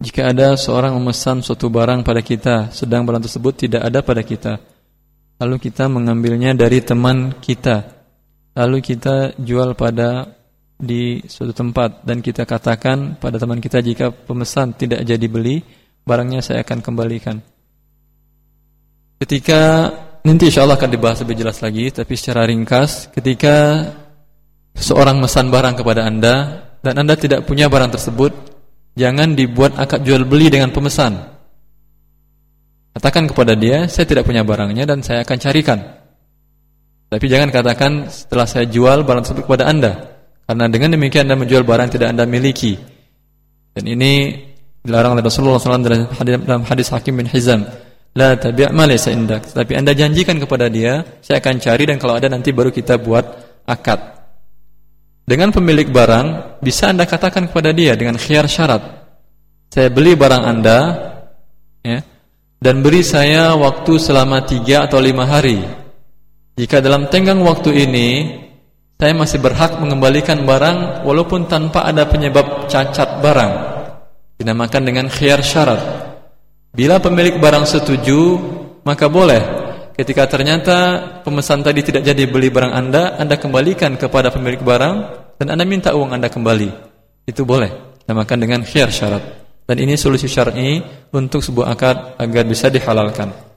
Jika ada seorang memesan suatu barang pada kita, sedang barang tersebut tidak ada pada kita, lalu kita mengambilnya dari teman kita, lalu kita jual pada di suatu tempat. Dan kita katakan pada teman kita jika pemesan tidak jadi beli, barangnya saya akan kembalikan. Ketika nanti insya Allah akan dibahas lebih jelas lagi, tapi secara ringkas, ketika seorang memesan barang kepada anda dan anda tidak punya barang tersebut, Jangan dibuat akad jual beli dengan pemesan. Katakan kepada dia, saya tidak punya barangnya dan saya akan carikan. Tapi jangan katakan setelah saya jual barang tersebut kepada Anda. Karena dengan demikian Anda menjual barang tidak Anda miliki. Dan ini dilarang oleh Rasulullah SAW dalam hadis Hakim bin Hizam. La tabi' ma indak. Tapi Anda janjikan kepada dia, saya akan cari dan kalau ada nanti baru kita buat akad. Dengan pemilik barang, bisa Anda katakan kepada dia dengan khiar syarat. Saya beli barang Anda, ya, dan beri saya waktu selama tiga atau lima hari. Jika dalam tenggang waktu ini, saya masih berhak mengembalikan barang walaupun tanpa ada penyebab cacat barang. Dinamakan dengan khiar syarat. Bila pemilik barang setuju, maka boleh. Ketika ternyata pemesan tadi tidak jadi beli barang Anda, Anda kembalikan kepada pemilik barang dan Anda minta uang Anda kembali, itu boleh. Namakan dengan khiyar syarat. Dan ini solusi syar'i untuk sebuah akad agar bisa dihalalkan.